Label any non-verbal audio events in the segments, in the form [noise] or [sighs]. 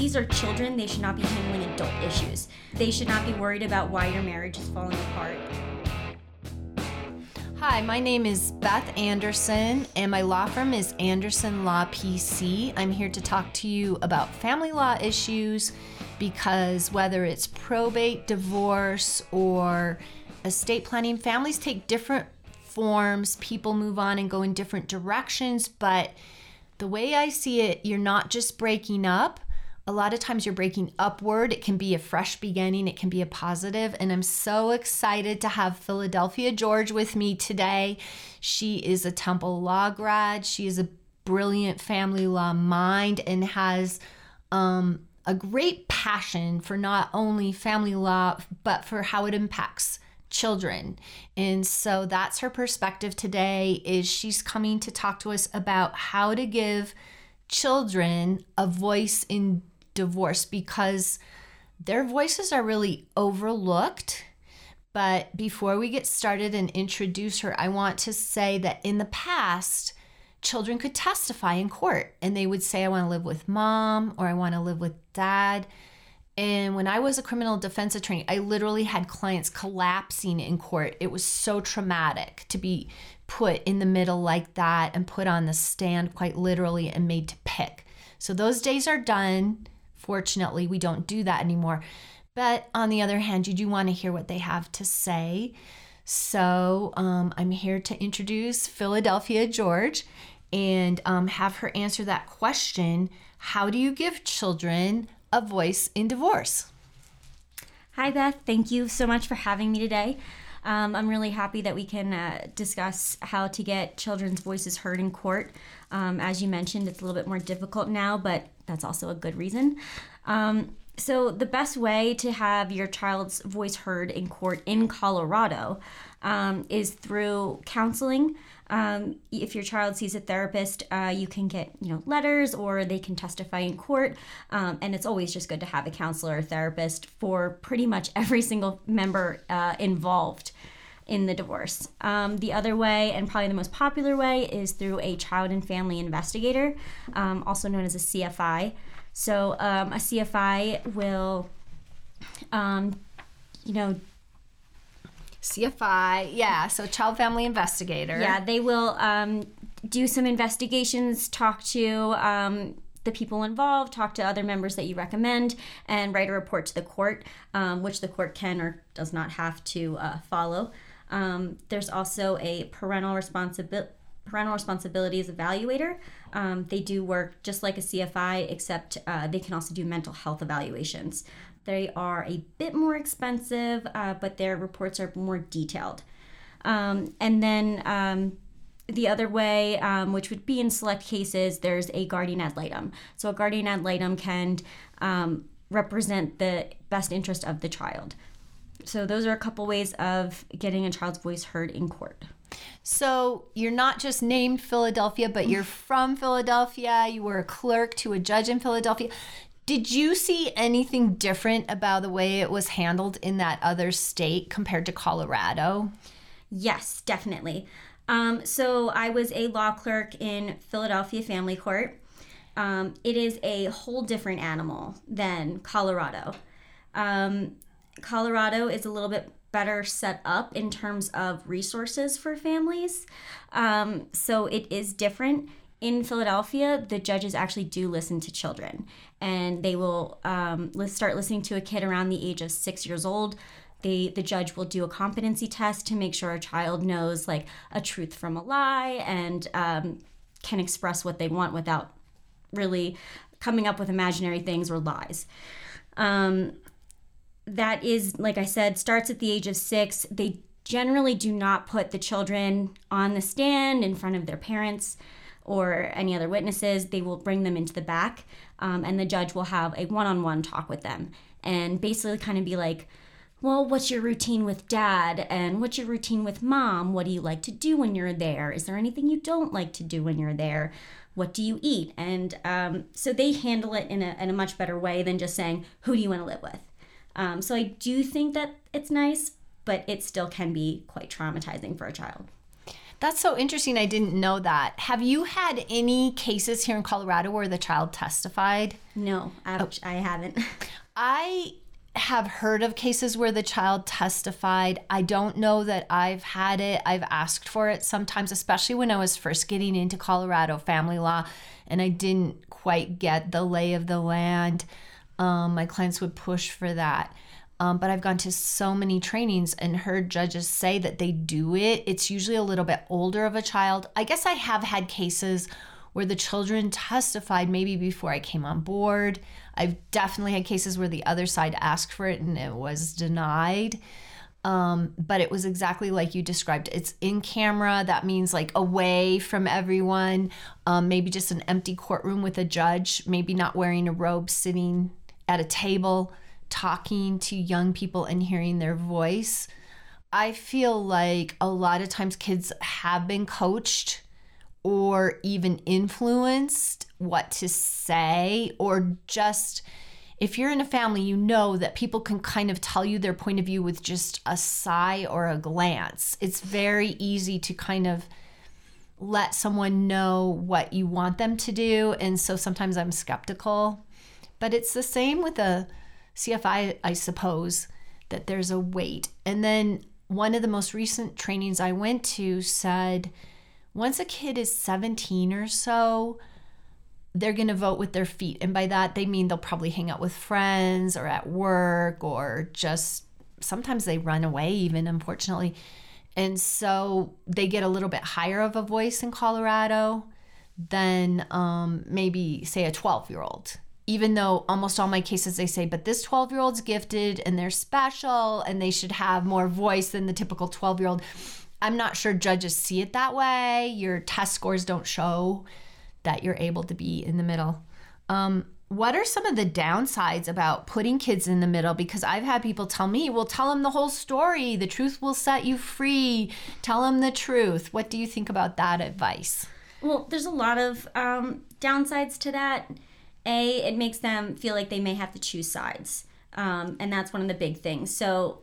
These are children, they should not be handling adult issues. They should not be worried about why your marriage is falling apart. Hi, my name is Beth Anderson, and my law firm is Anderson Law PC. I'm here to talk to you about family law issues because whether it's probate, divorce, or estate planning, families take different forms. People move on and go in different directions, but the way I see it, you're not just breaking up. A lot of times you're breaking upward. It can be a fresh beginning, it can be a positive. And I'm so excited to have Philadelphia George with me today. She is a Temple Law grad, she is a brilliant family law mind and has um, a great passion for not only family law, but for how it impacts children. And so that's her perspective today is she's coming to talk to us about how to give children a voice in divorce because their voices are really overlooked. But before we get started and introduce her, I want to say that in the past, children could testify in court and they would say, I want to live with mom or I want to live with dad. And when I was a criminal defense attorney, I literally had clients collapsing in court. It was so traumatic to be put in the middle like that and put on the stand quite literally and made to pick. So those days are done. Fortunately, we don't do that anymore. But on the other hand, you do want to hear what they have to say. So um, I'm here to introduce Philadelphia George and um, have her answer that question How do you give children a voice in divorce. Hi, Beth. Thank you so much for having me today. Um, I'm really happy that we can uh, discuss how to get children's voices heard in court. Um, as you mentioned, it's a little bit more difficult now, but that's also a good reason. Um, so, the best way to have your child's voice heard in court in Colorado um, is through counseling. Um, if your child sees a therapist, uh, you can get you know letters or they can testify in court, um, and it's always just good to have a counselor or therapist for pretty much every single member uh, involved in the divorce. Um, the other way, and probably the most popular way, is through a child and family investigator, um, also known as a CFI. So um, a CFI will, um, you know, CFI, yeah, so child family investigator. Yeah, they will um, do some investigations, talk to um, the people involved, talk to other members that you recommend, and write a report to the court, um, which the court can or does not have to uh, follow. Um, there's also a parental responsibility parental responsibilities evaluator. Um, they do work just like a CFI, except uh, they can also do mental health evaluations. They are a bit more expensive, uh, but their reports are more detailed. Um, and then um, the other way, um, which would be in select cases, there's a guardian ad litem. So a guardian ad litem can um, represent the best interest of the child. So those are a couple ways of getting a child's voice heard in court. So you're not just named Philadelphia, but you're [sighs] from Philadelphia. You were a clerk to a judge in Philadelphia. Did you see anything different about the way it was handled in that other state compared to Colorado? Yes, definitely. Um, so I was a law clerk in Philadelphia Family Court. Um, it is a whole different animal than Colorado. Um, Colorado is a little bit better set up in terms of resources for families. Um, so it is different in Philadelphia, the judges actually do listen to children, and they will um, start listening to a kid around the age of six years old. They, the judge will do a competency test to make sure a child knows like a truth from a lie and um, can express what they want without really coming up with imaginary things or lies. Um, that is, like I said, starts at the age of six. They generally do not put the children on the stand in front of their parents or any other witnesses, they will bring them into the back, um, and the judge will have a one on one talk with them and basically kind of be like, well, what's your routine with dad? And what's your routine with mom? What do you like to do when you're there? Is there anything you don't like to do when you're there? What do you eat? And um, so they handle it in a, in a much better way than just saying, who do you want to live with? Um, so I do think that it's nice, but it still can be quite traumatizing for a child. That's so interesting. I didn't know that. Have you had any cases here in Colorado where the child testified? No, ouch, I haven't. [laughs] I have heard of cases where the child testified. I don't know that I've had it. I've asked for it sometimes, especially when I was first getting into Colorado family law and I didn't quite get the lay of the land. Um, my clients would push for that. Um, but I've gone to so many trainings and heard judges say that they do it. It's usually a little bit older of a child. I guess I have had cases where the children testified maybe before I came on board. I've definitely had cases where the other side asked for it and it was denied. Um, but it was exactly like you described. It's in camera. That means like away from everyone. Um, maybe just an empty courtroom with a judge, maybe not wearing a robe, sitting at a table, talking to young people and hearing their voice. I feel like a lot of times kids have been coached or even influenced what to say or just if you're in a family you know that people can kind of tell you their point of view with just a sigh or a glance. It's very easy to kind of let someone know what you want them to do. And so sometimes i'm skeptical but it's the same with a cfi i suppose that there's a weight and then one of the most recent trainings i went to said once a kid is 17 or so, they're going to vote with their feet. And by that, they mean they'll probably hang out with friends or at work or just sometimes they run away, even unfortunately. And so they get a little bit higher of a voice in Colorado than um, maybe, say, a 12 year old. Even though almost all my cases they say, but this 12 year old's gifted and they're special and they should have more voice than the typical 12 year old I'm not sure judges see it that way. Your test scores don't show that you're able to be in the middle. Um, what are some of the downsides about putting kids in the middle? Because I've had people tell me, well, tell them the whole story. The truth will set you free. Tell them the truth. What do you think about that advice? Well, there's a lot of um, downsides to that. A, it makes them feel like they may have to choose sides. Um, and that's one of the big things. So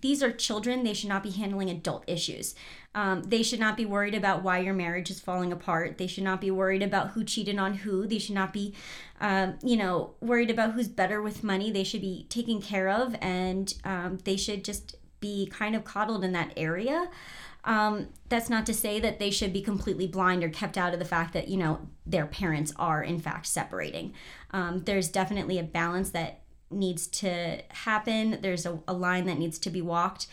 these are children. They should not be handling adult issues. Um, they should not be worried about why your marriage is falling apart. They should not be worried about who cheated on who. They should not be, um, you know, worried about who's better with money. They should be taken care of, and um, they should just be kind of coddled in that area. Um, that's not to say that they should be completely blind or kept out of the fact that you know their parents are in fact separating. Um, there's definitely a balance that needs to happen. There's a, a line that needs to be walked.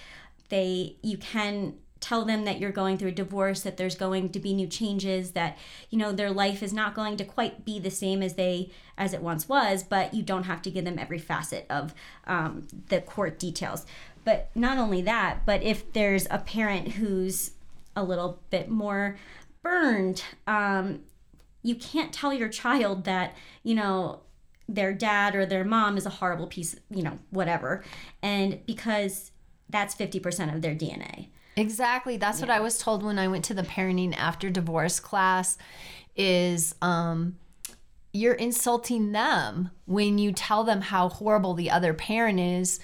They you can tell them that you're going through a divorce that there's going to be new changes that you know their life is not going to quite be the same as they as it once was but you don't have to give them every facet of um, the court details but not only that but if there's a parent who's a little bit more burned um, you can't tell your child that you know their dad or their mom is a horrible piece, you know, whatever. And because that's 50% of their DNA. Exactly. That's yeah. what I was told when I went to the parenting after divorce class is um you're insulting them when you tell them how horrible the other parent is.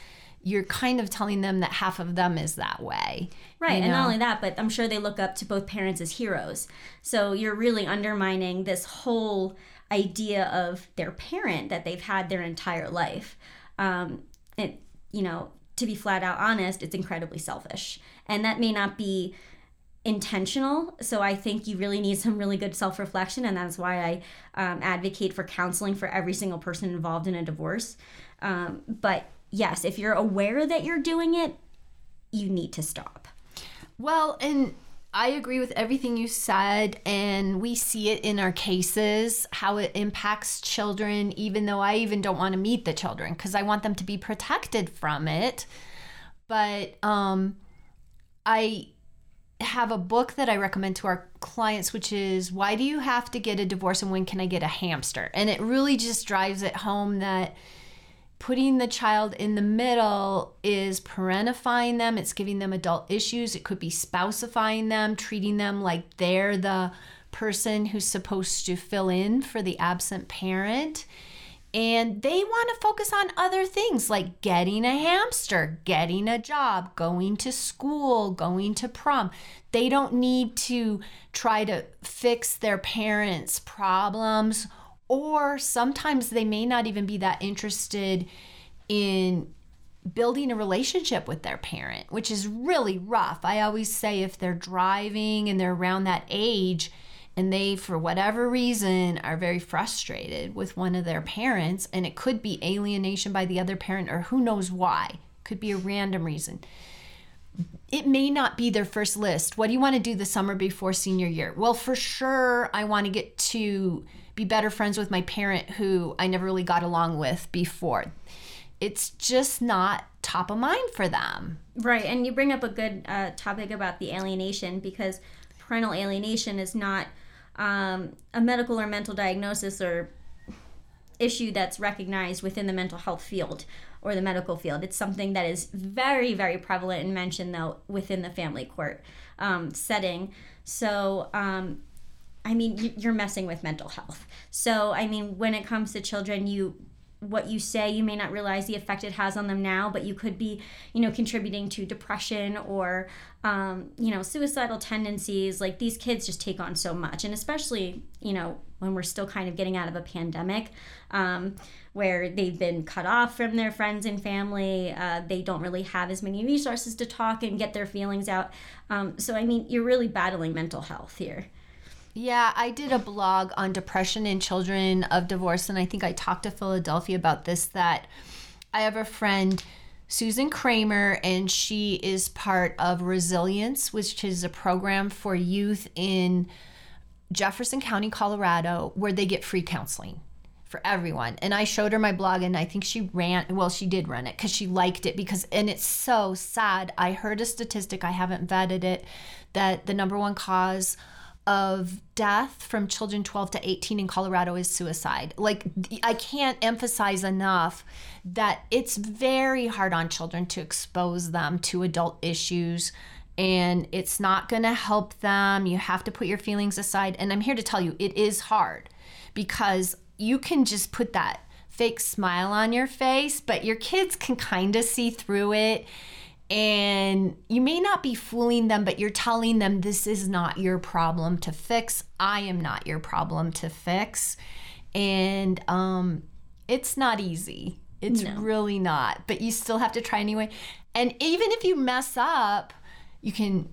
You're kind of telling them that half of them is that way. Right. You know? And not only that, but I'm sure they look up to both parents as heroes. So you're really undermining this whole idea of their parent that they've had their entire life. Um, it, you know, to be flat out honest, it's incredibly selfish. And that may not be intentional. So I think you really need some really good self reflection. And that's why I um, advocate for counseling for every single person involved in a divorce. Um, but yes, if you're aware that you're doing it, you need to stop. Well, and I agree with everything you said, and we see it in our cases how it impacts children, even though I even don't want to meet the children because I want them to be protected from it. But um, I have a book that I recommend to our clients, which is Why Do You Have to Get a Divorce and When Can I Get a Hamster? And it really just drives it home that putting the child in the middle is parentifying them, it's giving them adult issues, it could be spousifying them, treating them like they're the person who's supposed to fill in for the absent parent. and they want to focus on other things like getting a hamster, getting a job, going to school, going to prom. They don't need to try to fix their parents' problems, or sometimes they may not even be that interested in building a relationship with their parent, which is really rough. I always say if they're driving and they're around that age, and they, for whatever reason, are very frustrated with one of their parents, and it could be alienation by the other parent, or who knows why, could be a random reason. It may not be their first list. What do you want to do the summer before senior year? Well, for sure, I want to get to be better friends with my parent who I never really got along with before. It's just not top of mind for them. Right. And you bring up a good uh, topic about the alienation because parental alienation is not um, a medical or mental diagnosis or issue that's recognized within the mental health field or the medical field. It's something that is very, very prevalent and mentioned though within the family court um, setting. So, um, I mean, you're messing with mental health. So, I mean, when it comes to children, you what you say you may not realize the effect it has on them now but you could be you know contributing to depression or um, you know suicidal tendencies. Like these kids just take on so much. And especially you know when we're still kind of getting out of a pandemic um, where they've been cut off from their friends and family uh, they don't really have as many resources to talk and get their feelings out. Um, so i mean you're really battling mental health here yeah, I did a blog on depression in children of divorce, and I think I talked to Philadelphia about this. That I have a friend, Susan Kramer, and she is part of Resilience, which is a program for youth in Jefferson County, Colorado, where they get free counseling for everyone. And I showed her my blog, and I think she ran, well, she did run it because she liked it. Because, and it's so sad. I heard a statistic, I haven't vetted it, that the number one cause of death from children 12 to 18 in Colorado is suicide. Like, I can't emphasize enough that it's very hard on children to expose them to adult issues and it's not going to help them. You have to put your feelings aside. And I'm here to tell you, it is hard because you can just put that fake smile on your face, but your kids can kind of see through it and you may not be fooling them, but you're telling them this is not your problem to fix. I am not your problem to fix. And um, it's not easy. It's no. really not, but you still have to try anyway. And even if you mess up, you can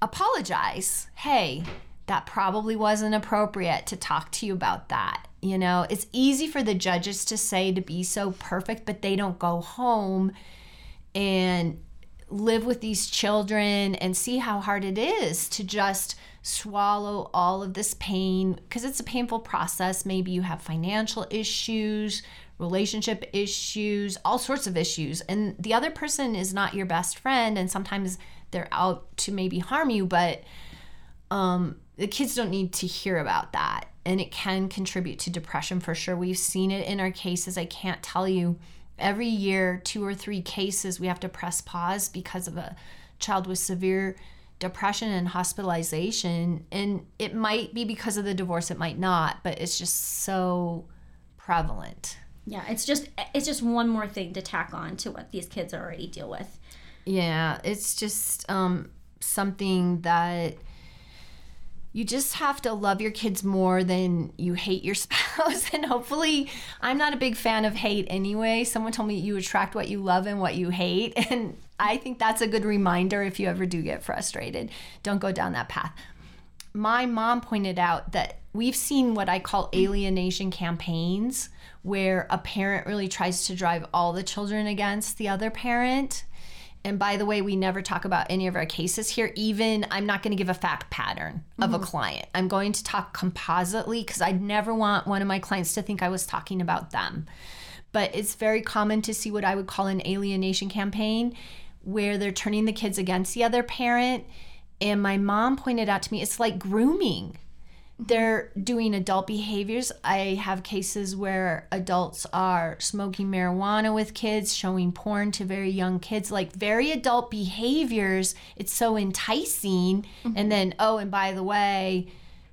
apologize. Hey, that probably wasn't appropriate to talk to you about that. You know, it's easy for the judges to say to be so perfect, but they don't go home and live with these children and see how hard it is to just swallow all of this pain because it's a painful process. Maybe you have financial issues, relationship issues, all sorts of issues, and the other person is not your best friend, and sometimes they're out to maybe harm you, but um, the kids don't need to hear about that. And it can contribute to depression for sure. We've seen it in our cases. I can't tell you every year two or three cases we have to press pause because of a child with severe depression and hospitalization. And it might be because of the divorce it might not but it's just so prevalent. Yeah it's just it's just one more thing to tack on to what these kids already deal with. Yeah it's just um something that you just have to love your kids more than you hate your [laughs] spouse. and hopefully, I'm not a big fan of hate anyway. Someone told me you attract what you love and what you hate. [laughs] And I think that's a good reminder if you ever do get frustrated. Don't go down that path. My mom pointed out that we've seen what I call alienation campaigns where a parent really tries to drive all the children against the other parent and by the way, we never talk about any of our cases here. Even I'm not going to give a fact pattern of mm-hmm. a client. I'm going to talk compositely because I'd never want one of my clients to think I was talking about them. But it's very common to see what I would call an alienation campaign where they're turning the kids against the other parent. And my mom pointed out to me it's like grooming they're doing adult behaviors. I have cases where adults are smoking marijuana with kids, showing porn to very young kids, like very adult behaviors. It's so enticing. Mm-hmm. And then, oh, and by the way,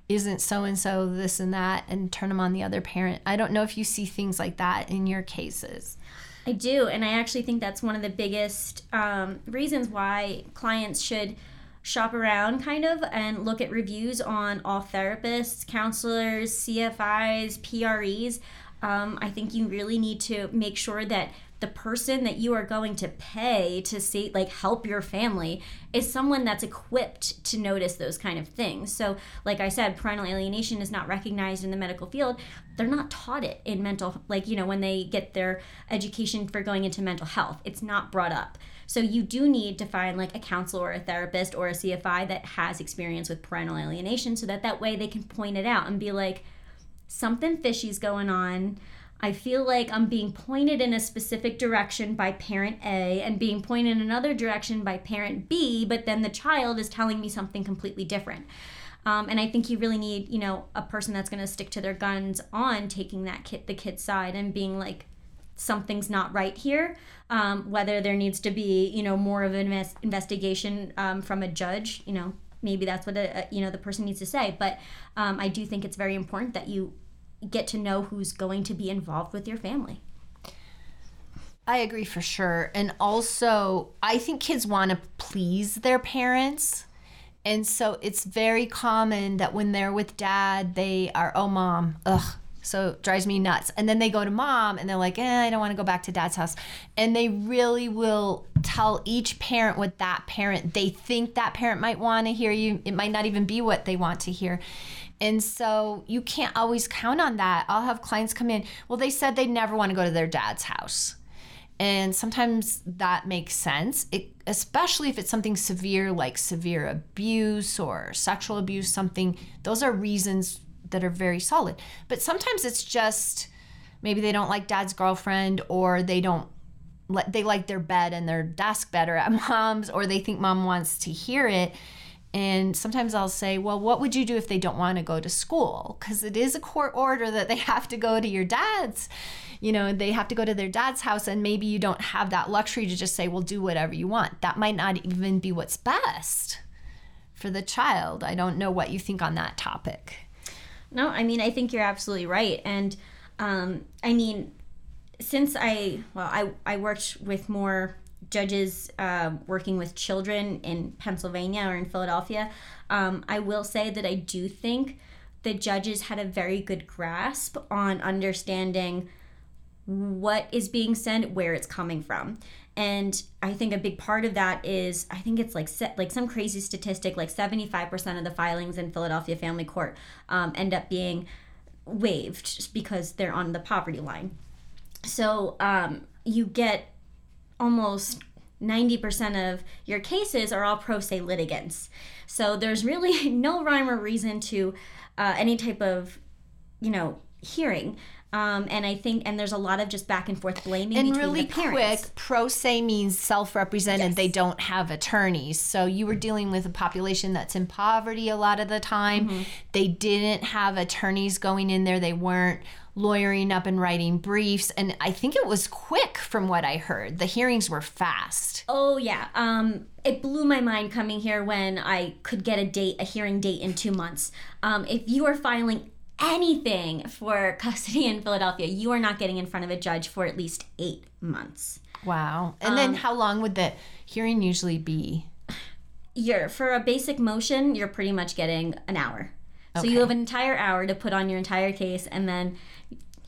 isn't so and so this and that and turn them on the other parent. I don't know if you see things like that in your cases. I do, and I actually think that's one of the biggest um, reasons why clients should shop around kind of and look at reviews on all therapists, counselors, CFIs, PREs. Um, I think you really need to make sure that the person that you are going to pay to see like help your family is someone that's equipped to notice those kind of things. So like i said parental alienation is not recognized in the medical field. They're not taught it in mental like you know when they get their education for going into mental health. It's not brought up. So you do need to find like a counselor or a therapist or a cfi that has experience with parental alienation so that that way they can point it out and be like something fishy's going on I feel like I'm being pointed in a specific direction by parent A and being pointed in another direction by parent B, but then the child is telling me something completely different. Um, and I think you really need, you know, a person that's going to stick to their guns on taking that kid, the kid's side, and being like, something's not right here. Um, whether there needs to be, you know, more of an invest- investigation um, from a judge, you know, maybe that's what a, a, you know the person needs to say. But um, I do think it's very important that you get to know who's going to be involved with your family. I agree for sure. And also, I think kids want to please their parents. And so it's very common that when they're with dad, they are, oh, mom, ugh. So it drives me nuts. And then they go to mom and they're like, eh, I don't want to go back to dad's house. And they really will tell each parent what that parent, they think that parent might want to hear you. It might not even be what they want to hear. And so you can't always count on that. I'll have clients come in, well, they said they never want to go to their dad's house. And sometimes that makes sense, it, especially if it's something severe like severe abuse or sexual abuse, something. Those are reasons that are very solid. But sometimes it's just maybe they don't like dad's girlfriend or they don't they like their bed and their desk better at [laughs] mom's or they think mom wants to hear it and sometimes I'll say, well, what would you do if they don't want to go to school? Because it is a court order that they [laughs] have to go to your dad's. You know, they have to go to their dad's house, and maybe you don't have that luxury to just say, well, do whatever you want. That might not even be what's best for the child. I don't know what you think on that topic. No, I mean, I think you're absolutely right. And um, I mean, since I, well, I, I worked with more judges uh, working with children in Pennsylvania or in Philadelphia, um, I will say that I do think the judges had a very good grasp on understanding what is being said, where it's coming from. And I think a big part of that is I think it's like set, like some crazy statistic like 75% of the filings in Philadelphia family court um, end up being waived because they're on the poverty line. So um, you get almost 90% of your cases are all pro se litigants. So there's really [laughs] no rhyme or reason to uh, any type of, you know, hearing. Um, and I think, and there's a lot of just back and forth blaming. And really quick, pro se means self represented. Yes. They don't have attorneys. So you were dealing with a population that's in poverty a lot of the time. Mm-hmm. They didn't have attorneys going in there. They weren't lawyering up and writing briefs. And I think it was quick from what I heard. The hearings were fast. Oh, yeah. Um, it blew my mind coming here when I could get a date, a hearing date in two months. Um, if you are filing anything for [laughs] custody in Philadelphia, you are not getting in front of a judge for at least eight months. Wow. And um, then how long would the hearing usually be? [sighs] You're for a basic motion, you're pretty much getting an hour. Okay. So you have an entire hour to put on your entire case and then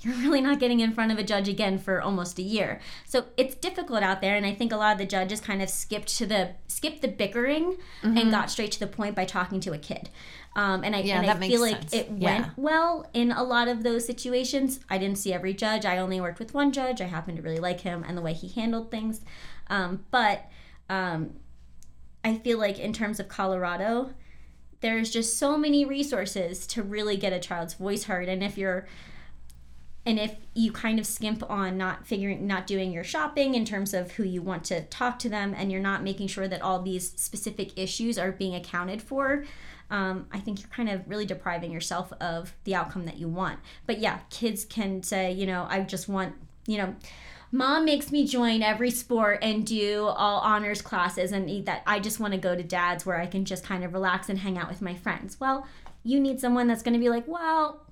you're really not getting in front of a judge again for almost a year. So it's difficult out there and I think a lot of the judges kind of skipped to the skipped the bickering mm-hmm. and got straight to the point by talking to a kid. Um, and I, yeah, and I feel like sense. it yeah. went well in a lot of those situations. I didn't see every judge. I only worked with one judge. I happened to really like him and the way he handled things. Um, but um, I feel like in terms of Colorado, there's just so many resources to really get a child's voice heard. And if you're and if you kind of skimp on not figuring not doing your shopping in terms of who you want to talk to them and you're not making sure that all these specific issues are being accounted for um, I think you're kind of really depriving yourself of the outcome that you want. But yeah, kids can say, you know, I just want, you know, mom makes me join every sport and do all honors classes and that I just want to go to dad's where I can just kind of relax and hang out with my friends. Well, You need someone that's going to be like, well,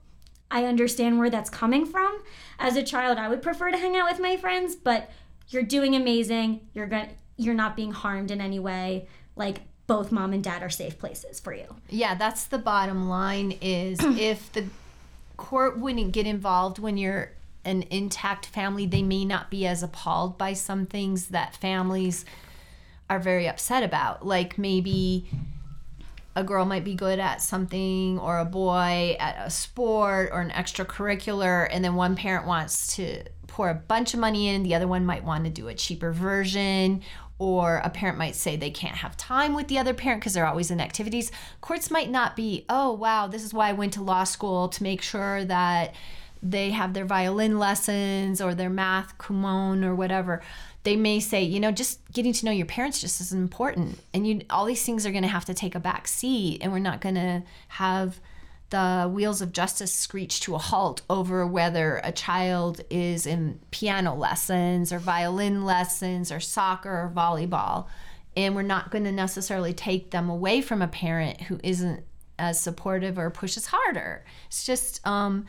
I understand where that's coming from. As a child, I would prefer to hang out with my friends, but you're doing amazing. You're going you're not being harmed in any way. Like both mom and dad are safe places for you. Yeah, that's the bottom line is [clears throat] if the court wouldn't get involved when you're an intact family, they may not be as appalled by some things that families are very upset about. Like maybe a girl might be good at something or a boy at a sport or an extracurricular and then one parent wants to pour a bunch of money in the other one might want to do a cheaper version or a parent might say they can't have time with the other parent because they're always in activities courts might not be oh wow this is why i went to law school to make sure that they have their violin lessons or their math kumon or whatever they may say, you know, just getting to know your parents just as important. And you all these things are going to have to take a back seat and we're not going to have the wheels of justice screech to a halt over whether a child is in piano lessons or violin lessons or soccer or volleyball. And we're not going to necessarily take them away from a parent who isn't as supportive or pushes harder. It's just um,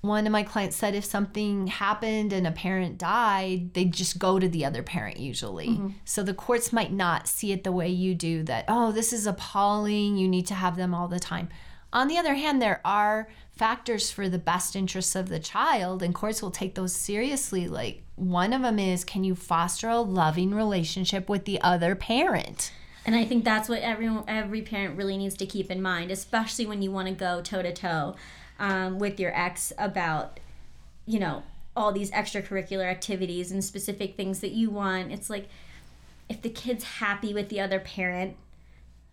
one of my clients said if something happened and a parent died, they'd just go to the other parent usually. Mm-hmm. So the courts might not see it the way you do that, oh, this is appalling. You need to have them all the time. On the other hand, there are factors for the best interests of the child, and courts will take those seriously. Like one of them is can you foster a loving relationship with the other parent? And I think that's what everyone, every parent really needs to keep in mind, especially when you want to go toe to toe um, with your ex about, you know, all these extracurricular activities and specific things that you want. It's like if the kid's happy with the other parent,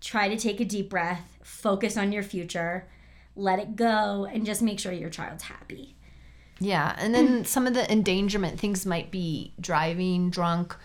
try to take a deep breath, focus on your future, let it go, and just make sure your child's happy. Yeah. And then some of the endangerment things might be driving drunk,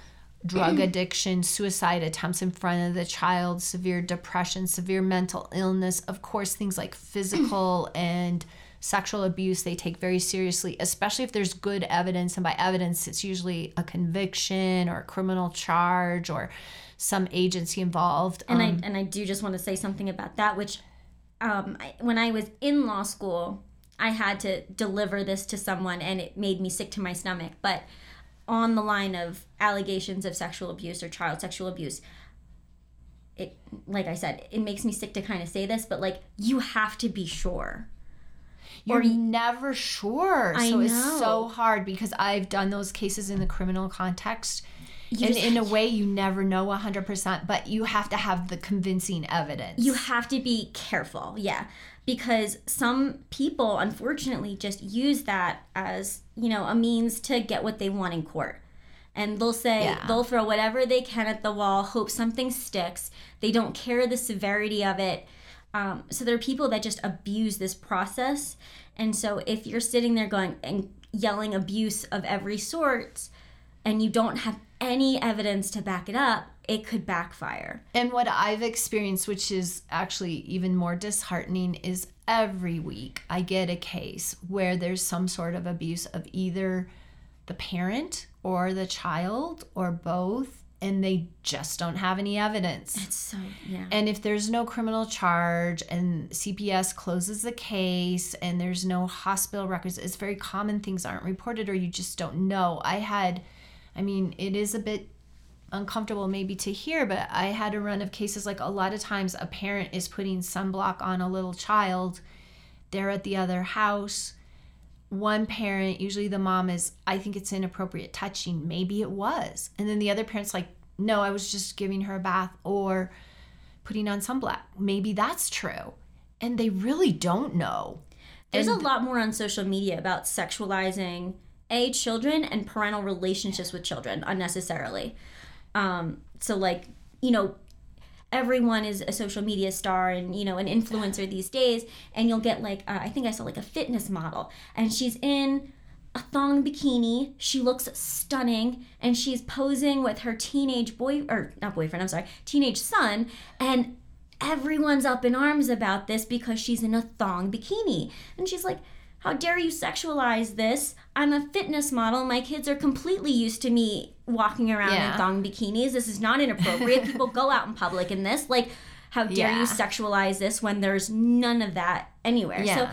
drug addiction, suicide attempts in front of the child, severe depression, severe mental illness, of course, things like physical [clears throat] and sexual abuse they take very seriously, especially if there's good evidence. And by evidence, it's usually a conviction or a criminal charge or some agency involved. And um, I and I do just want to say something about that, which um, I, when I was in law school, I had to deliver this to someone, and it made me sick to my stomach. But on the line of allegations of sexual abuse or child sexual abuse it like i said it makes me sick to kind of say this but like you have to be sure. You're or, never sure. I so know. it's so hard because i've done those cases in the criminal context. You and in a way you never know 100% but you have to have the convincing evidence. You have to be careful yeah because some people unfortunately just use that as you know a means to get what they want in court. And they'll say yeah. they'll throw whatever they can at the wall hope something sticks. They don't care the severity of it. Um, so there are people that just abuse this process. And so if you're sitting there going and yelling abuse of every sort and you don't have any evidence to back it up it could backfire. And what I've experienced, which is actually even more disheartening, is every week I get a case where there's some sort of abuse of either the parent or the child or both and they just don't have any evidence. It's so yeah. And if there's no criminal charge and CPS closes the case and there's no hospital records, it's very common things aren't reported or you just don't know. I had I mean, it is a bit uncomfortable maybe to hear, but I had a run of cases like a lot of times a parent is putting sunblock on a little child. They're at the other house. One parent, usually the mom is, I think it's inappropriate touching. Maybe it was. And then the other parent's like, no, I was just giving her a bath or putting on sunblock. Maybe that's true. And they really don't know. There's and, a lot more on social media about sexualizing a children and parental relationships with children unnecessarily. Um, so like, you know, everyone is a social media star and you know an influencer these days and you'll get like uh, i think i saw like a fitness model and she's in a thong bikini. She looks stunning and she's posing with her teenage boy or not boyfriend i'm sorry teenage son and everyone's up in arms about this because she's in a thong bikini. And she's like how dare you sexualize this? I'm a fitness model. My kids are completely used to me walking around yeah. in thong bikinis. This is not inappropriate. People go out in public in this. Like, how dare Yeah. you sexualize this when there's none of that anywhere so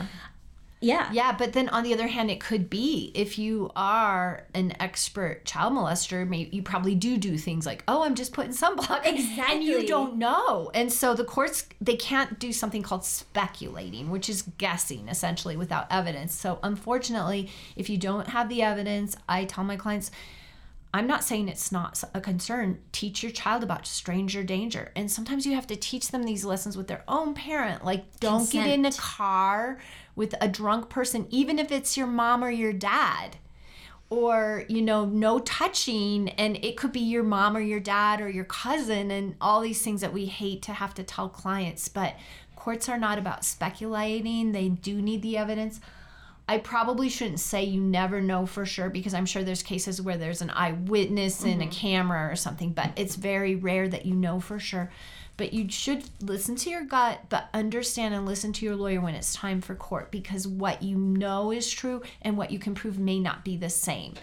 Yeah. yeah but then on the other hand, it could be if you are an expert child molester, maybe you probably do do things like, "Oh, I'm just putting sunblock," [laughs] and you don't know. And so the courts they can't do something called speculating, which is guessing essentially without evidence. So unfortunately, if you don't have the evidence, I tell my clients. I'm not saying it's not a concern. Teach your child about stranger danger. And sometimes you have to teach them these lessons with their own parent. Like, don't get in a car with a drunk person, even if it's your mom or your dad. Or, you know, no touching. And it could be your mom or your dad or your cousin, and all these things that we hate to have to tell clients. But courts are not about speculating, they do need the evidence. I probably shouldn't say you never know for sure because I'm sure there's cases where there's an eyewitness and a mm-hmm. camera or something, but it's very rare that you know for sure. But you should listen to your gut, but understand and listen to your lawyer when it's time for court because what you know is true and what you can prove may not be the same.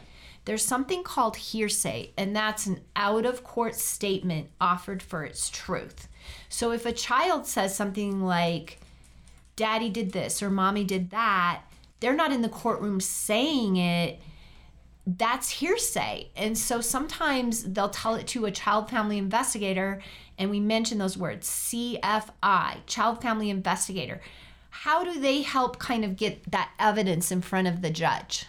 There's something called hearsay, and that's an out of court statement offered for its truth. So if a child says something like, daddy did this or mommy did that, they're not in the courtroom saying it. That's hearsay. And so sometimes they'll tell it to a child family investigator, and we mention those words CFI, child family investigator. How do they help kind of get that evidence in front of the judge?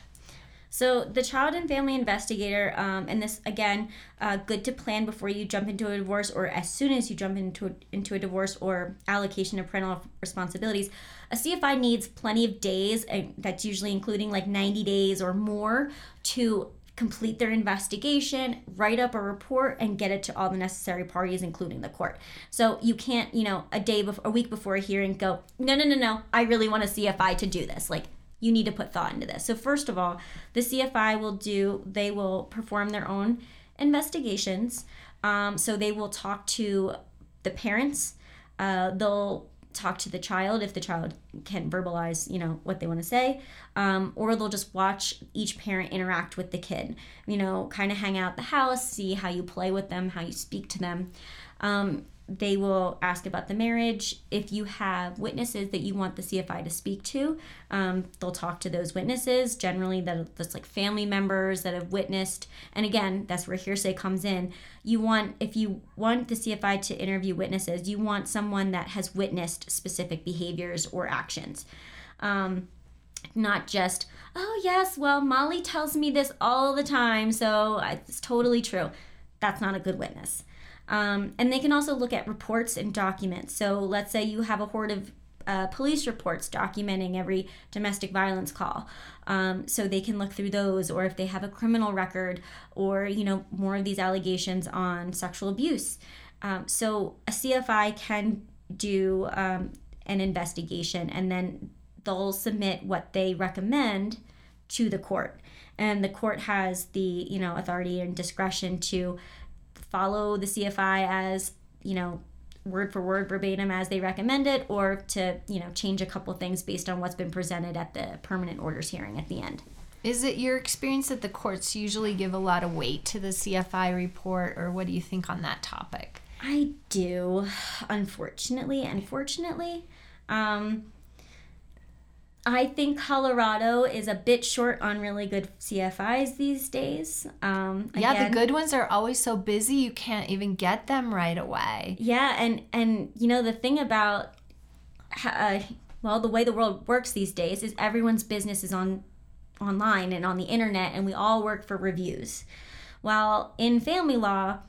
So the child and family investigator, um, and this again, uh, good to plan before you jump into a divorce, or as soon as you jump into a, into a divorce or allocation of parental responsibilities. A CFI needs plenty of days, and that's usually including like 90 days or more, to complete their investigation, write up a report, and get it to all the necessary parties, including the court. So you can't, you know, a day before, a week before a hearing, go, no, no, no, no, I really want a CFI to do this. Like you need to put thought into this. So first of all, the CFI will do they will perform their own investigations. Um, so they will talk to the parents. Uh, they'll talk to the child if the child can verbalize, you know, what they want to say, um, or they'll just watch each parent interact with the kid. You know, kind of hang out the house, see how you play with them, how you speak to them. Um, they will ask about the marriage. If you have witnesses that you want the CFI to speak to, um, they'll talk to those witnesses. Generally, that that's like family members that have witnessed. And again, that's where hearsay comes in. You want if you want the CFI to interview witnesses, you want someone that has witnessed specific behaviors or actions. Um, not just oh yes well molly tells me this all the time so it's totally true that's not a good witness um, and they can also look at reports and documents. So let's say you have a horde of uh, police reports documenting every domestic violence call. Um, so they can look through those or if they have a criminal record or you know more of these allegations on sexual abuse. Um, so a cfi can do um, an investigation and then they'll submit what they recommend to the court. And the court has the you know authority and discretion to follow the cfi as you know word for word verbatim as they recommend it or to you know change a couple things based on what's been presented at the permanent orders hearing at the end Is it your experience that the courts usually give a lot of weight to the CFI report, or what do you think on that topic? I do, unfortunately. Unfortunately, um, I think Colorado is a bit short on really good CFIs these days. Um, Yeah, again- the good ones are always so busy you can't even get them right away. Yeah, and and you know the thing about, uh, well, the way the world works these days is everyone's business is on online and on the internet, and we all work for reviews. While in family law,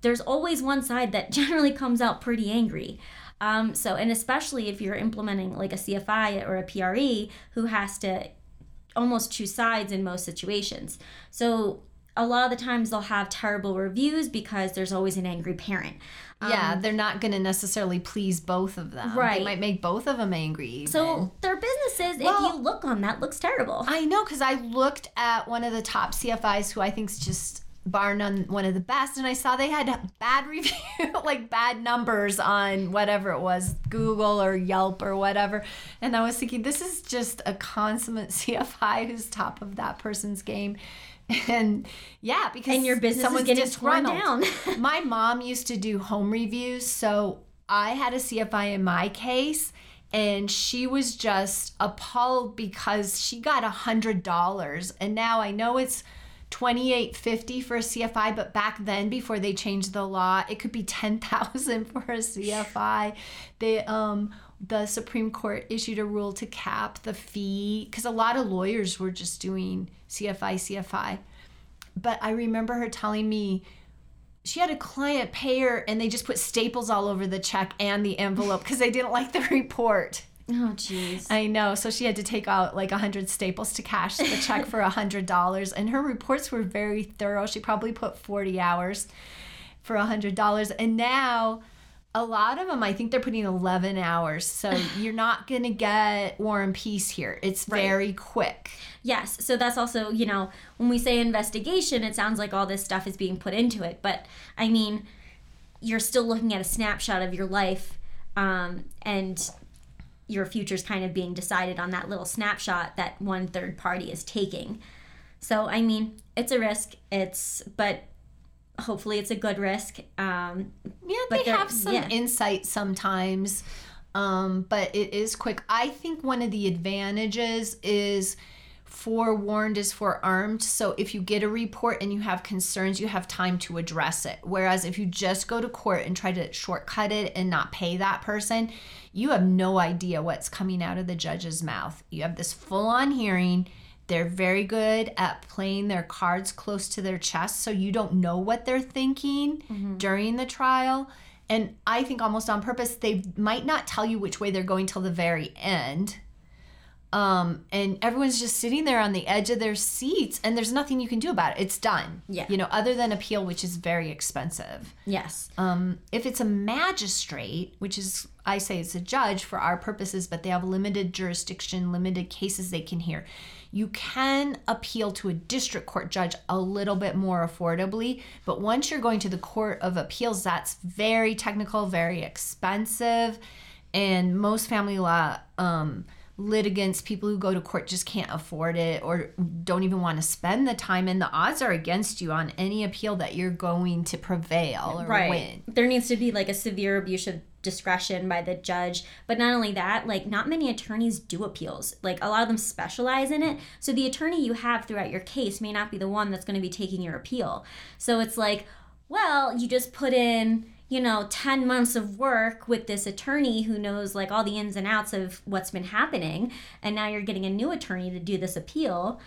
there's always one side that [laughs] generally comes out pretty angry. Um, so, and especially if you're implementing like a CFI or a PRE who has to almost choose sides in most situations. So, a lot of the times they'll have terrible reviews because there's always an angry parent. yeah, they're not going to necessarily please both of them. Right. They might make both of them angry. Even. So their businesses, if you look on that, looks terrible. I know because I looked at one of the top CFIs who I think is just bar none one of the best, and I saw they had bad [laughs] review, like bad numbers on whatever it was, Google or Yelp or whatever. And I was thinking, this is just a consummate [laughs] CFI who's top of that person's game. And yeah, because And your business is someone's getting torn down. [laughs] My mom used to do home reviews, so I had a CFI in my case and she was just appalled because she got a hundred dollars and now I know it's 2850 for a CFI but back then before they changed the law it could be 10,000 [laughs] for a CFI they um the Supreme Court issued a rule to cap the fee cuz a lot of lawyers were just doing CFI CFI but I remember her telling me she had a client pay her and they just put staples all over the check and the envelope because they didn't like the [laughs] report. Oh, jeez. I know. So she had to take out like a hundred staples to cash the check for [laughs] a hundred dollars. And her reports were very thorough. She probably put 40 hours for a hundred dollars. And now a lot of them, I think they're putting 11 hours. So [sighs] you're not going to get war and peace here. It's Right. very quick. Yes. So that's also, you know, when we say investigation, it sounds like all this stuff is being put into it. But I mean, you're still looking at a snapshot of your life um, and your future's kind of being decided on that little snapshot that one third party is taking. So, I mean, it's a risk. It's, but hopefully it's a good risk. Um, Yeah, But they have some yeah. insight sometimes, um, but it is quick. I think one of the advantages is forewarned is forearmed. So if you get a report and you have concerns, you have time to address it. Whereas if you just go to court and try to shortcut it and not pay that person, you have no idea what's coming out of the judge's mouth. You have this full on hearing. They're very good at playing their cards close to their chest so you don't know what they're thinking mm-hmm. during the trial. And I think almost on purpose, they might not tell you which way they're going till the very end. Um, and everyone's just sitting there on the edge of their seats, and there's nothing you can do about it. It's done. Yeah. You know, other than appeal, which is very expensive. yes. Um, if it's a magistrate, which is, I say it's a judge for our purposes, but they have limited jurisdiction, limited cases they can hear, you can appeal to a district court judge a little bit more affordably. But once you're going to the Court of Appeals, that's very technical, very expensive. And most family law um, litigants, people who go to court, just can't afford it or don't even want to spend the time. And the odds are against you on any appeal that you're going to prevail or win. There needs to be like a severe abuse of discretion by the judge. But not only that, like not many attorneys do appeals. Like a lot of them specialize in it. So the attorney you have throughout your case may not be the one that's going to be taking your appeal. So it's like, well, you just put in you know 10 months of work with this attorney who knows like all the ins and outs of what's been happening and now you're getting a new attorney to do this appeal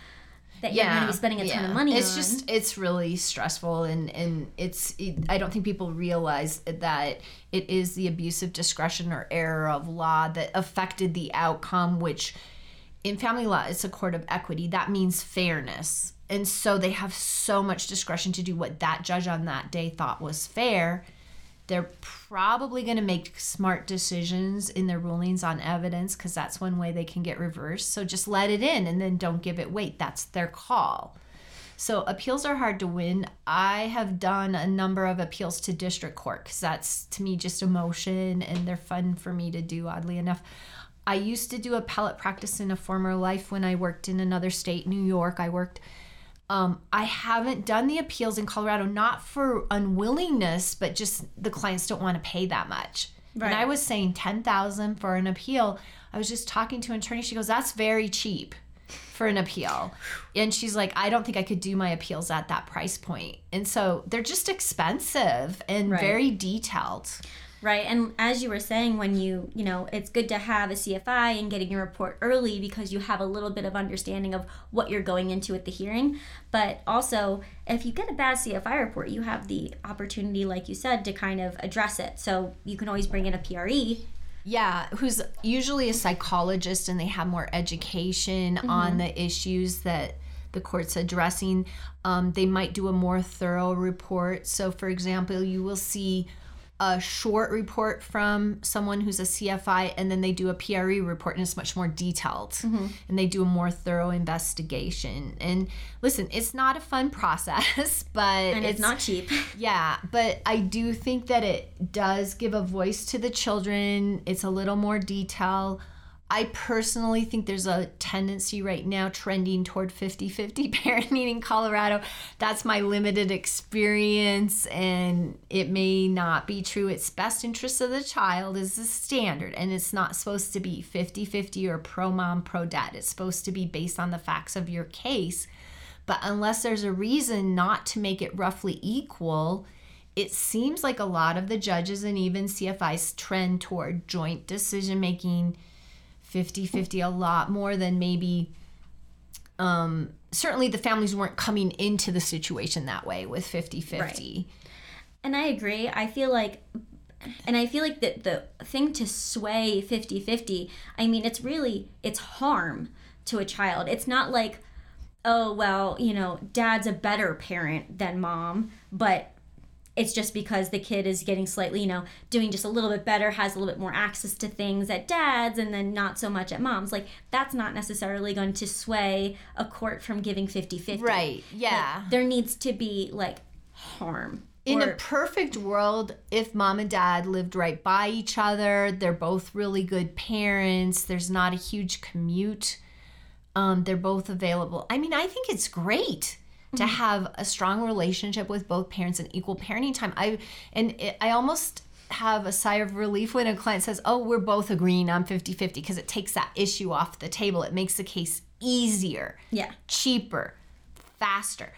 that yeah. you're going to be spending a ton of money on. it's on. just it's really stressful and and it's it, i don't think people realize that it is the abuse of discretion or error of law that affected the outcome which in family law it's a court of equity that means fairness and so they have so much discretion to do what that judge on that day thought was fair they're probably going to make smart decisions in their rulings on evidence because that's one way they can get reversed. So just let it in and then don't give it weight. That's their call. So appeals are hard to win. I have done a number of appeals to district court because that's to me just emotion and they're fun for me to do, oddly enough. I used to do appellate practice in a former life when I worked in another state, New York. I worked um, I haven't done the appeals in Colorado, not for unwillingness, but just the clients don't want to pay that much. Right. And I was saying ten thousand for an appeal. I was just talking to an attorney. She goes, "That's very cheap for an appeal," and she's like, "I don't think I could do my appeals at that price point." And so they're just expensive and Right. very detailed. Right. And as you were saying, when you, you know, it's good to have a CFI and getting your report early because you have a little bit of understanding of what you're going into at the hearing. But also, if you get a bad CFI report, you have the opportunity, like you said, to kind of address it. So you can always bring in a. PRE. Yeah, who's usually a psychologist and they have more education on the issues that the court's addressing. Um, they might do a more thorough report. So, for example, you will see a short report from someone who's a CFI, and then they do a PRE report, and it's much more detailed. Mm-hmm. And they do a more thorough investigation. And listen, it's not a fun [laughs] process, but And it's, not cheap. [laughs] yeah, but I do think that it does give a voice to the children. It's a little more detail. I personally think there's a tendency right now trending toward 50 50 [laughs] parenting in Colorado. That's my limited experience, and it may not be true. It's best interest of the child is the standard, and it's not supposed to be 50 50 or pro mom, pro dad. It's supposed to be based on the facts of your case. But unless there's a reason not to make it roughly equal, it seems like a lot of the judges and even CFIs trend toward joint decision making 50 50 a lot more than maybe um certainly the families weren't coming into the situation that way with 50 50 And I agree. I feel like and I feel like that the thing to sway 50-50, I mean it's really it's harm to a child. It's not like oh well, you know, dad's a better parent than mom, but it's just because the kid is getting slightly, you know, doing just a little bit better, has a little bit more access to things at dad's and then not so much at mom's. Like, that's not necessarily going to sway a court from giving 50 50. right yeah Like, there needs to be, like, harm. in Or- a perfect world if mom and dad lived right by each other they're both really good parents there's not a huge commute um, they're both available i mean i think it's great to have a strong relationship with both parents and equal parenting time. I and it, i almost have a sigh of relief when a client says oh we're both agreeing on 50-50 because it takes that issue off the table. It makes the case easier yeah. cheaper faster.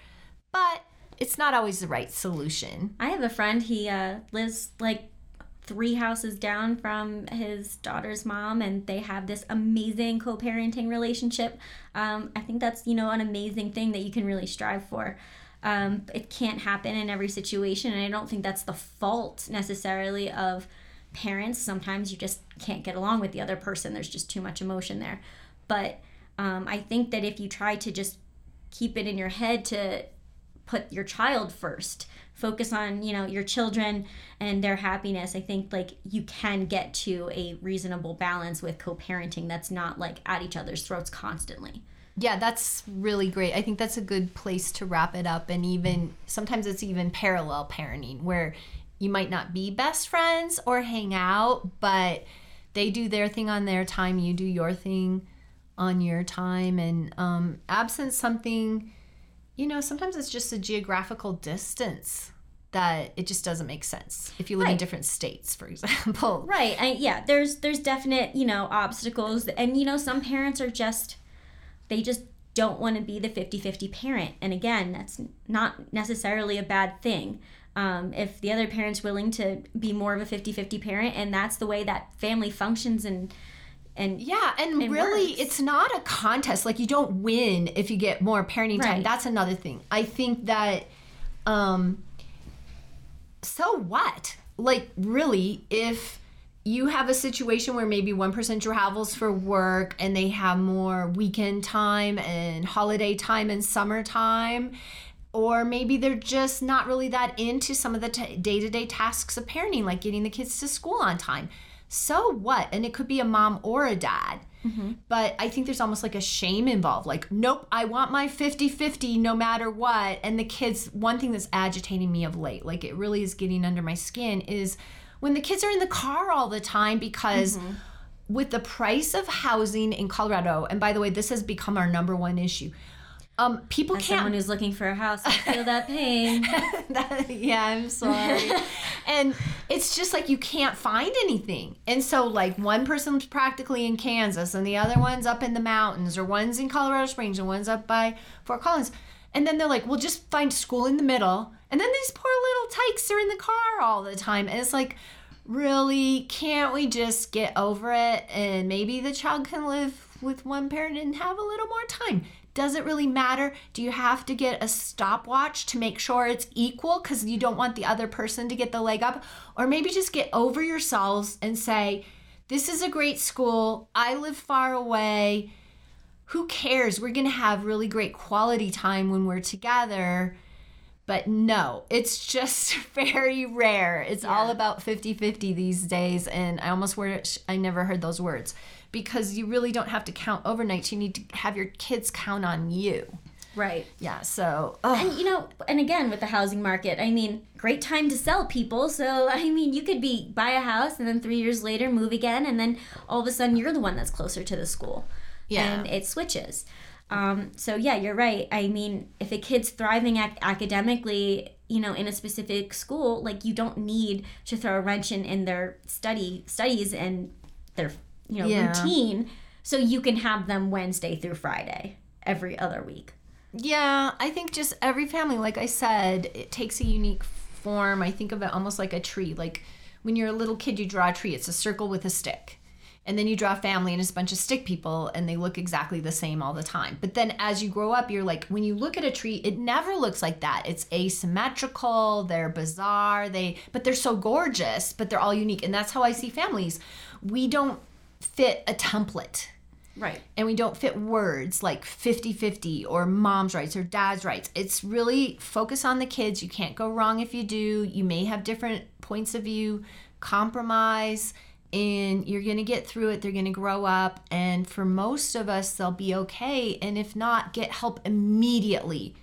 But it's not always the right solution. I have a friend, he uh, lives like three houses down from his daughter's mom, and they have this amazing co parenting relationship. Um, I think that's, you know, an amazing thing that you can really strive for. Um, it can't happen in every situation, and I don't think that's the fault necessarily of parents. Sometimes you just can't get along with the other person, there's just too much emotion there. But um, I think that if you try to just keep it in your head to put your child first focus on you know your children and their happiness i think like you can get to a reasonable balance with co-parenting that's not like at each other's throats constantly Yeah, that's really great. I think that's a good place to wrap it up. And even sometimes it's even parallel parenting where you might not be best friends or hang out, but they do their thing on their time, you do your thing on your time. And um, absent something, you know, sometimes it's just a geographical distance that it just doesn't make sense. If you live in different states, for [laughs] example. right I, yeah there's there's definite you know obstacles and you know some parents are just they just don't want to be the 50-50 parent and again that's not necessarily a bad thing. Um, if the other parent's willing to be more of a 50-50 parent and that's the way that family functions and and Yeah, and It really, works. it's not a contest. Like you don't win if you get more parenting time. That's another thing. I think that, um, so what? Like really, if you have a situation where maybe one person travels for work and they have more weekend time and holiday time and summertime. Or maybe they're just not really that into some of the day to day tasks of parenting, like getting the kids to school on time. So what? And it could be a mom or a dad. Mm-hmm. But I think there's almost like a shame involved. Like, nope, I want my 50 50 no matter what. And the kids, one thing that's agitating me of late, like it really is getting under my skin, is when the kids are in the car all the time because mm-hmm. with the price of housing in Colorado, and by the way, this has become our number one issue. Um, people as can't someone who's looking for a house I feel that pain [laughs] that, yeah, I'm sorry. [laughs] and it's just like you can't find anything. And so, like, one person's practically in Kansas and the other one's up in the mountains, or one's in Colorado Springs and one's up by Fort Collins. And then they're like, well, just find school in the middle. And then these poor little tykes are in the car all the time. And it's like, really, can't we just get over it? And maybe the child can live with one parent and have a little more time. Does it really matter? Do you have to get a stopwatch to make sure it's equal because you don't want the other person to get the leg up? Or maybe just get over yourselves and say, This is a great school. I live far away. Who cares? We're going to have really great quality time when we're together. But no, it's just [laughs] very rare. It's all about 50 50 these days. And I almost wish I never heard those words because you really don't have to count overnight. You need to have your kids count on you. Right. Yeah. So, oh, And you know, and again with the housing market, I mean, great time to sell people. So [laughs] I mean, you could be buy a house and then three years later move again, and then all of a sudden you're the one that's closer to the school. Yeah. And it switches. Um, so yeah, you're right. I mean, if a kid's thriving ac- academically, you know, in a specific school, like you don't need to throw a wrench in, in their study studies and their you know Yeah. routine, so you can have them Wednesday through Friday every other week. Yeah, I think just every family, like I said, it takes a unique form. I think of it almost like a tree. Like when you're a little kid, you draw a tree, it's a circle with a stick. And then you draw a family and it's a bunch of stick people and they look exactly the same all the time. But then as you grow up, you're like, when you look at a tree, it never looks like that. It's asymmetrical, they're bizarre, they but they're so gorgeous, but they're all unique. And that's how I see families. We don't fit a template Right. and we don't fit words like 50-50 or mom's rights or dad's rights it's really focus on the kids you can't go wrong if you do you may have different points of view compromise and you're going to get through it they're going to grow up and for most of us they'll be okay and if not get help immediately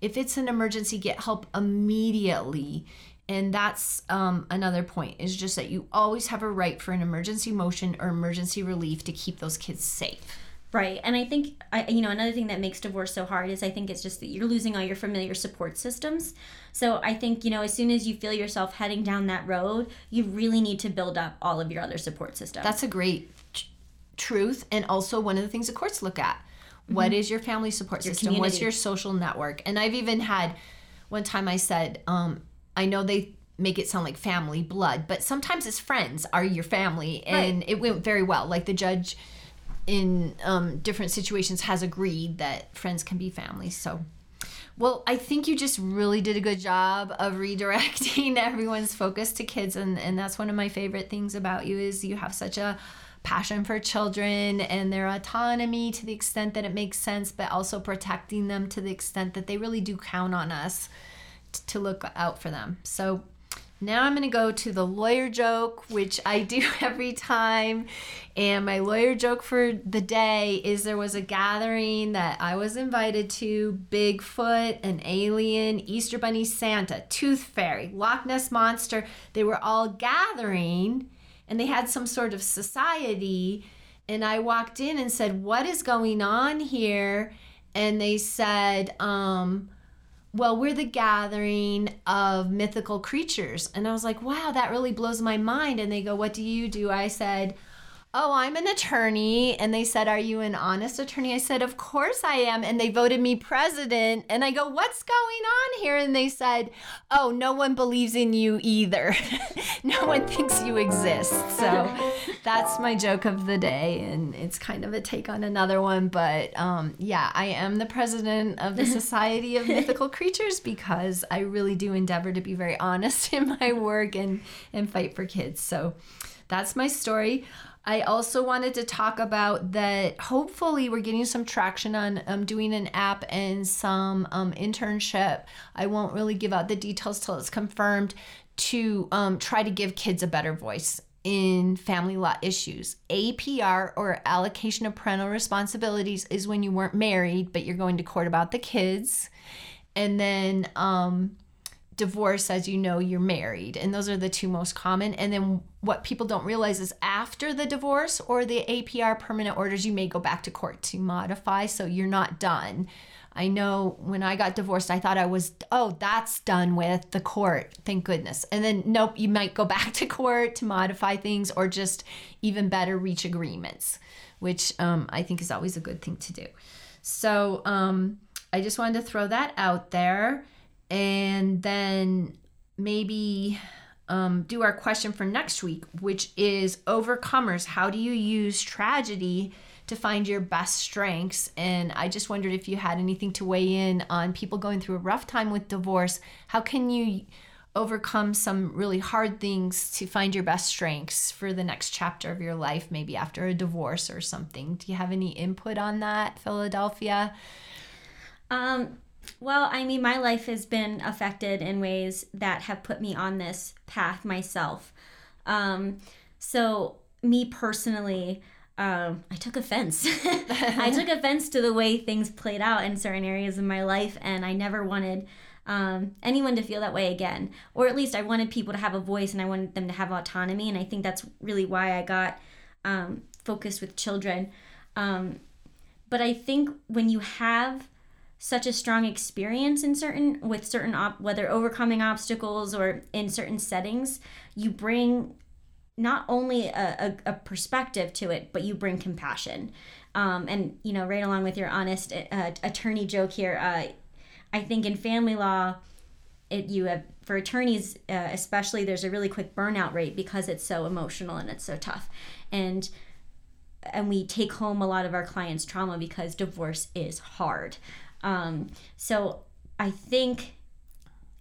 if it's an emergency get help immediately and that's um, another point is just that you always have a right for an emergency motion or emergency relief to keep those kids safe Right. And I think, I, you know, another thing that makes divorce so hard is I think it's just that you're losing all your familiar support systems. So I think, you know, as soon as you feel yourself heading down that road, you really need to build up all of your other support systems. that's a great t- truth and also one of the things the courts look at. What is your family support system? What's your social network? And i've even had one time i said um, i know they make it sound like family blood but sometimes it's friends are your family and it went very well. Like the judge in um, different situations has agreed that friends can be family so well, I think you just really did a good job of redirecting [laughs] everyone's focus to kids and and that's one of my favorite things about you is you have such a passion for children and their autonomy to the extent that it makes sense but also protecting them to the extent that they really do count on us to look out for them. So now I'm going to go to the lawyer joke, which I do [laughs] every time. And my lawyer joke for the day is there was a gathering that I was invited to Bigfoot, an alien, Easter Bunny, Santa, Tooth Fairy, Loch Ness Monster. They were all gathering and they had some sort of society. And I walked in and said, What is going on here? And they said, um, well, we're the gathering of mythical creatures. And I was like, wow, that really blows my mind. And they go, what do you do? I said, oh, I'm an attorney. And they said, are you an honest attorney? I said, of course I am. And they voted me president. And I go, what's going on here? And they said, oh, no one believes in you either. [laughs] no one thinks you exist. So [laughs] that's my joke of the day. And it's kind of a take on another one. But um, yeah, I am the president of the [laughs] Society of Mythical Creatures because I really do endeavor to be very honest in my work and, and fight for kids. So that's my story. I also wanted to talk about that hopefully we're getting some traction on um, doing an app and some um, internship. I won't really give out the details till it's confirmed to um, try to give kids a better voice in family law issues. APR or allocation of parental responsibilities is when you weren't married but you're going to court about the kids. And then um, divorce as you know you're married and those are the two most common. And then what people don't realize is after the divorce or the APR permanent orders you may go back to court to modify so you're not done. I know when I got divorced I thought I was oh that's done with the court thank goodness. And then nope you might go [laughs] back to court to modify things or just even better reach agreements which um, I think is always a good thing to do. So um, I just wanted to throw that out there and then maybe um, do our question for next week, which is overcomers. How do you use tragedy to find your best strengths? And I just wondered if you had anything to weigh in on people going through a rough time with divorce. How can you overcome some really hard things to find your best strengths for the next chapter of your life, maybe after a divorce or something? Do you have any input on that, Philadelphia? Um, well, I mean, my life has been affected in ways that have put me on this path myself. Um, so, me personally, um, I took offense. [laughs] I took [laughs] offense to the way things played out in certain areas of my life, and I never wanted um, anyone to feel that way again. Or at least I wanted people to have a voice and I wanted them to have autonomy. And I think that's really why I got um, focused with children. Um, but I think when you have such a strong experience in certain with certain op- whether overcoming obstacles or in certain settings you bring not only a, a, a perspective to it but you bring compassion. Um, and you know right along with your honest uh, attorney joke here uh, i think in family law it you have for attorneys uh, especially there's a really quick burnout rate because it's so emotional and it's so tough. And and we take home a lot of our clients trauma because divorce is hard um, so I think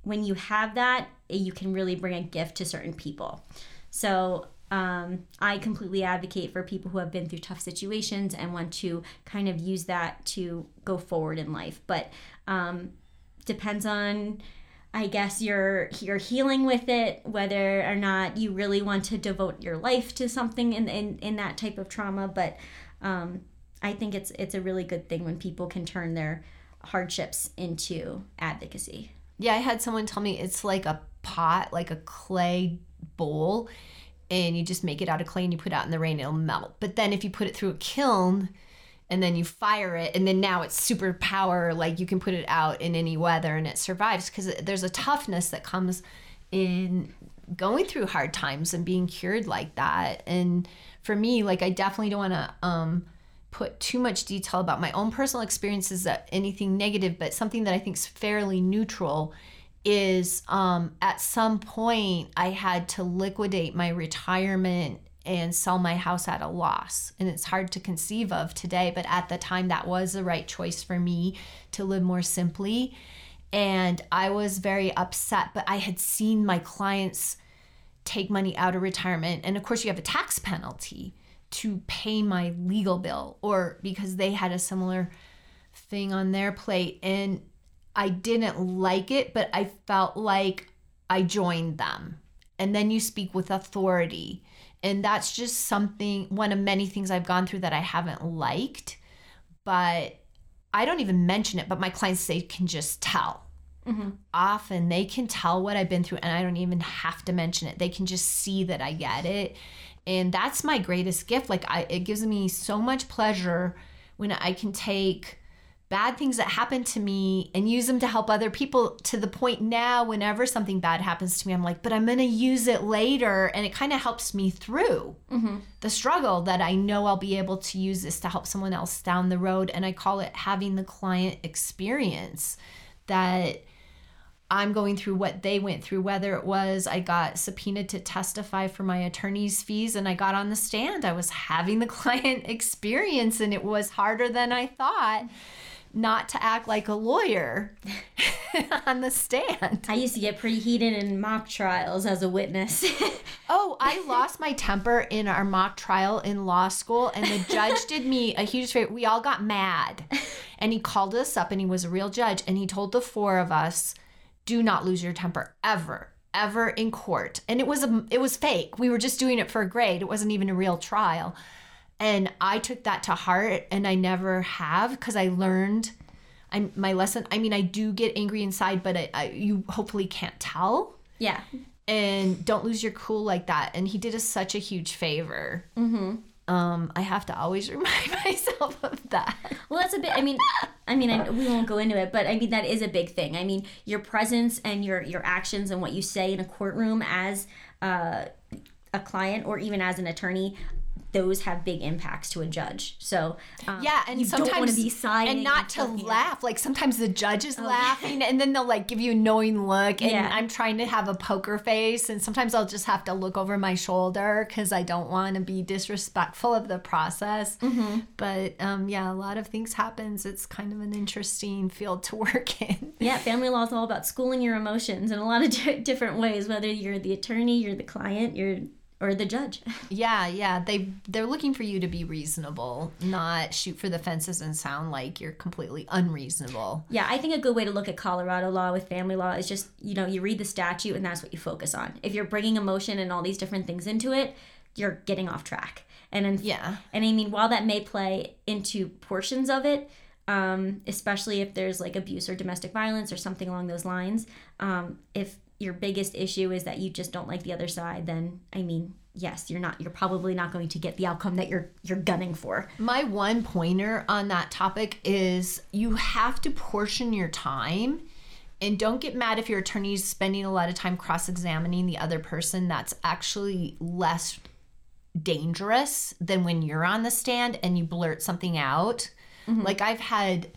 when you have that, you can really bring a gift to certain people. So um, I completely advocate for people who have been through tough situations and want to kind of use that to go forward in life. But um, depends on, I guess, your your healing with it, whether or not you really want to devote your life to something in in, in that type of trauma. But um, I think it's it's a really good thing when people can turn their hardships into advocacy. Yeah, I had someone tell me it's like a pot, like a clay bowl, and you just make it out of clay and you put it out in the rain, it'll melt. But then if you put it through a kiln and then you fire it, and then now it's super power, like you can put it out in any weather and it survives because there's a toughness that comes in going through hard times and being cured like that. And for me, like I definitely don't want to um put too much detail about my own personal experiences that anything negative, but something that I think is fairly neutral is um, at some point I had to liquidate my retirement and sell my house at a loss. And it's hard to conceive of today, but at the time that was the right choice for me to live more simply. And I was very upset, but I had seen my clients take money out of retirement. And of course, you have a tax penalty to pay my legal bill or because they had a similar thing on their plate and I didn't like it, but I felt like I joined them. And then you speak with authority. And that's just something, one of many things I've gone through that I haven't liked. But I don't even mention it, but my clients they can just tell. Mm-hmm. Often they can tell what I've been through, and I don't even have to mention it. They can just see that I get it and that's my greatest gift. Like I, it gives me so much pleasure when i can take bad things that happen to me and use them to help other people to the point now whenever something bad happens to me i'm like but i'm going to use it later. And it kind of helps me through mm-hmm. the struggle that i know i'll be able to use this to help someone else down the road. And i call it having the client experience that I'm going through what they went through, whether it was I got subpoenaed to testify for my attorney's fees and I got on the stand. I was having the [laughs] client experience and it was harder than I thought not to act like a lawyer [laughs] on the stand. I used to get pretty heated in mock trials as a witness. [laughs] oh, I lost my temper in our mock trial in law school, and the judge did me a huge favor. We all got mad, and he called us up, and he was a real judge, and he told the four of us do not lose your temper ever ever in court. And it was a it was fake. We were just doing it for a grade. It wasn't even a real trial. And i took that to heart and i never have because i learned I'm, my lesson i mean i do get angry inside but I, I, you hopefully can't tell. Yeah. And don't lose your cool like that. And he did us such a huge favor. Mm-hmm um, I have to always [laughs] remind myself of that. Well, that's a bit. I mean, I mean, I, we won't go into it, but I mean that is a big thing. I mean, your presence and your your actions and what you say in a courtroom as uh, a client or even as an attorney those have big impacts to a judge. So um, yeah, and you sometimes don't want to be and not to laugh. Like sometimes the judge is oh, laughing, yeah. and then they'll like give you a knowing look, and yeah. I'm trying to have a poker face, and sometimes I'll just have to look over my shoulder because I don't want to be disrespectful of the process. Mm-hmm. But um, yeah, a lot of things happens. It's kind of an interesting field to [laughs] work in. Yeah, family law is all about schooling your emotions in a lot of d- different ways. Whether you're the attorney, you're the client, you're or the judge. [laughs] yeah, yeah. They they're looking for you to be reasonable, not shoot for the fences and sound like you're completely unreasonable. Yeah, I think a good way to look at Colorado law with family law is just, you know, you read the statute and that's what you focus on. If you're bringing emotion and all these different things into it, you're getting off track. And in, Yeah. and I mean, while that may play into portions of it, um, especially if there's like abuse or domestic violence or something along those lines, um, if your biggest issue is that you just don't like the other side, then I mean, yes, you're not. You're probably not going to get the outcome that you're you're gunning for. My one pointer on that topic is you have to portion your time and don't get mad if your attorney's spending a lot of time cross examining the other person. That's actually less dangerous than when you're on the stand and you blurt something out. Mm-hmm. Like I've had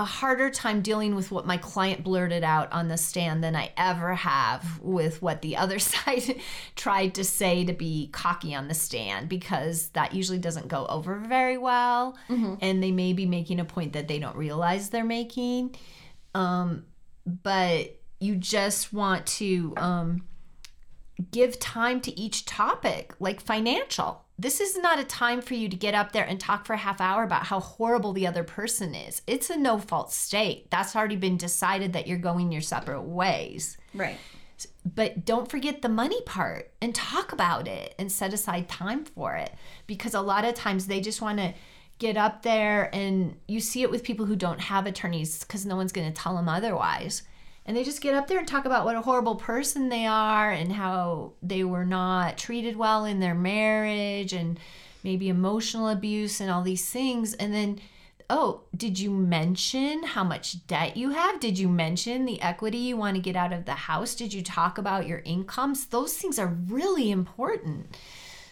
a harder time dealing with what my client blurted out on the stand than I ever have with what the other [laughs] side tried to say to be cocky on the stand because that usually doesn't go over very well. And they may be making a point that they don't realize they're making. Um, but you just want to um, give time to each topic, like financial. This is not a time for you to get up there and talk for a half hour about how horrible the other person is. It's a no fault state. That's already been decided that you're going your separate ways. Right. But don't forget the money part and talk about it and set aside time for it because a lot of times they just want to get up there and you see it with people who don't have attorneys because no one's going to tell them otherwise. And they just get up there and talk about what a horrible person they are and how they were not treated well in their marriage and maybe emotional abuse and all these things. And then, oh, did you mention how much debt you have? Did you mention the equity you want to get out of the house? Did you talk about your incomes? Those things are really important.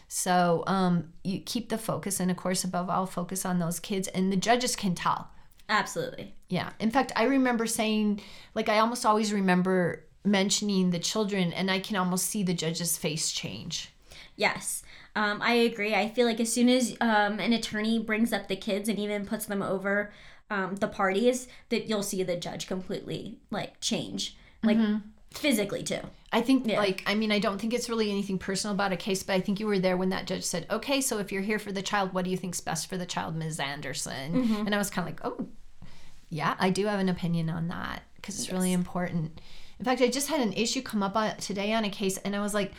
So um, you keep the focus, and of course, above all, focus on those kids, and the judges can tell. Absolutely. Yeah. In fact, I remember saying, like, I almost always remember mentioning the children, and I can almost see the judge's face change. Yes. Um, I agree. I feel like as soon as um, an attorney brings up the kids and even puts them over um, the parties, that you'll see the judge completely like change, like physically too. I think, like, I mean, I don't think it's really anything personal about a case, but I think you were there when that judge said, okay, so if you're here for the child, what do you think's best for the child, Ms. Andersen? Mm-hmm. And I was kind of like, oh, yeah, I do have an opinion on that because it's really important. In fact, I just had an issue come up on, today on a case, and I was like,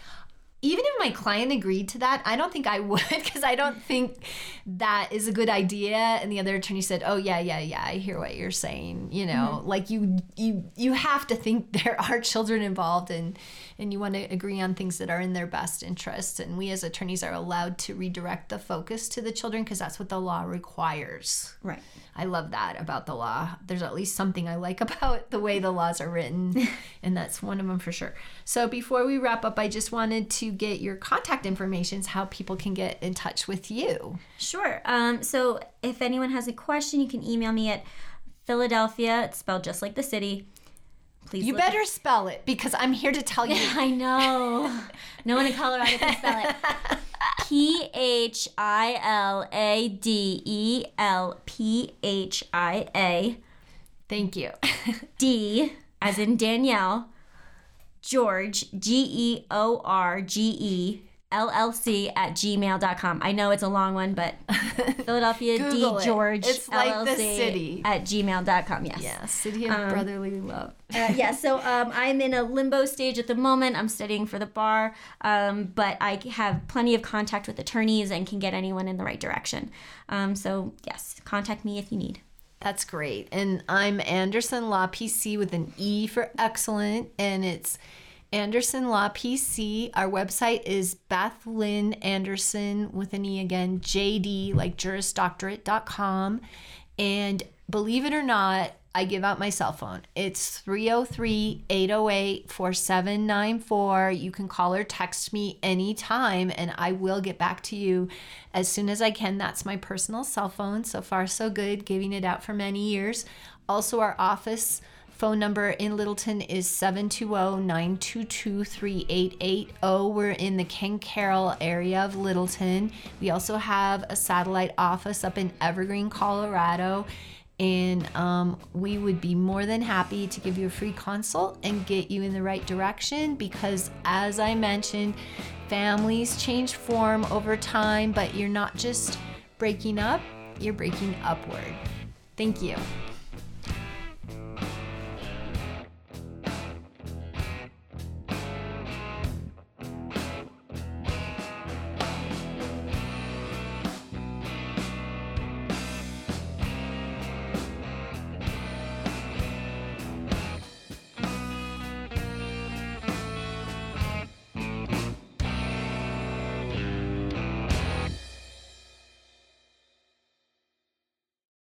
even if my client agreed to that, I don't think I [laughs] would because I don't think that is a good idea. And the other attorney said, "Oh yeah, yeah, yeah, I hear what you're saying." You know, mm-hmm. like you you you have to think [laughs] there are children involved and and you want to agree on things that are in their best interests. And we as attorneys are allowed to redirect the focus to the children because that's what the law requires. Right. I love that about the law. There's at least something I like [laughs] about the way the laws are written, [laughs] and that's one of them for sure. So before we wrap up, I just wanted to get your contact information, how people can get in touch with you. Sure. Um, so if anyone has a question, you can email me at Philadelphia. It's spelled just like the city. Please. You better spell it because I'm here to tell [laughs] you. I know. no one in Colorado can spell it. [laughs] P H I L A D E L P H I A Thank you. [laughs] D as in Danielle, George, G E O R G E L L C at gmail.com. I know it's a long one, but [laughs] Philadelphia D it. George It's like the LLC city. at gmail.com. Yes. Yeah, City of Brotherly Love. Uh, yeah, [laughs] so um, I'm in a limbo stage at the moment. I'm studying for the bar, um, but I have plenty of contact with attorneys and can get anyone in the right direction. Um, so, yes, contact me if you need. That's great. And I'm Andersen Law PC with an E for excellent. And it's Andersen Law PC. Our website is Beth Lynn Andersen with an E again, JD, like jurisdoctorate.com. And believe it or not, I give out my cell phone. It's 303 808 4794. You can call or text me anytime and I will get back to you as soon as I can. That's my personal cell phone. So far, so good, giving it out for many years. Also, our office phone number in Littleton is 720 922 3880. We're in the Ken Caryl area of Littleton. We also have a satellite office up in Evergreen, Colorado. And um, we would be more than happy to give you a free consult and get you in the right direction because, as I mentioned, families change form over time, but you're not just breaking up, you're breaking upward. Thank you.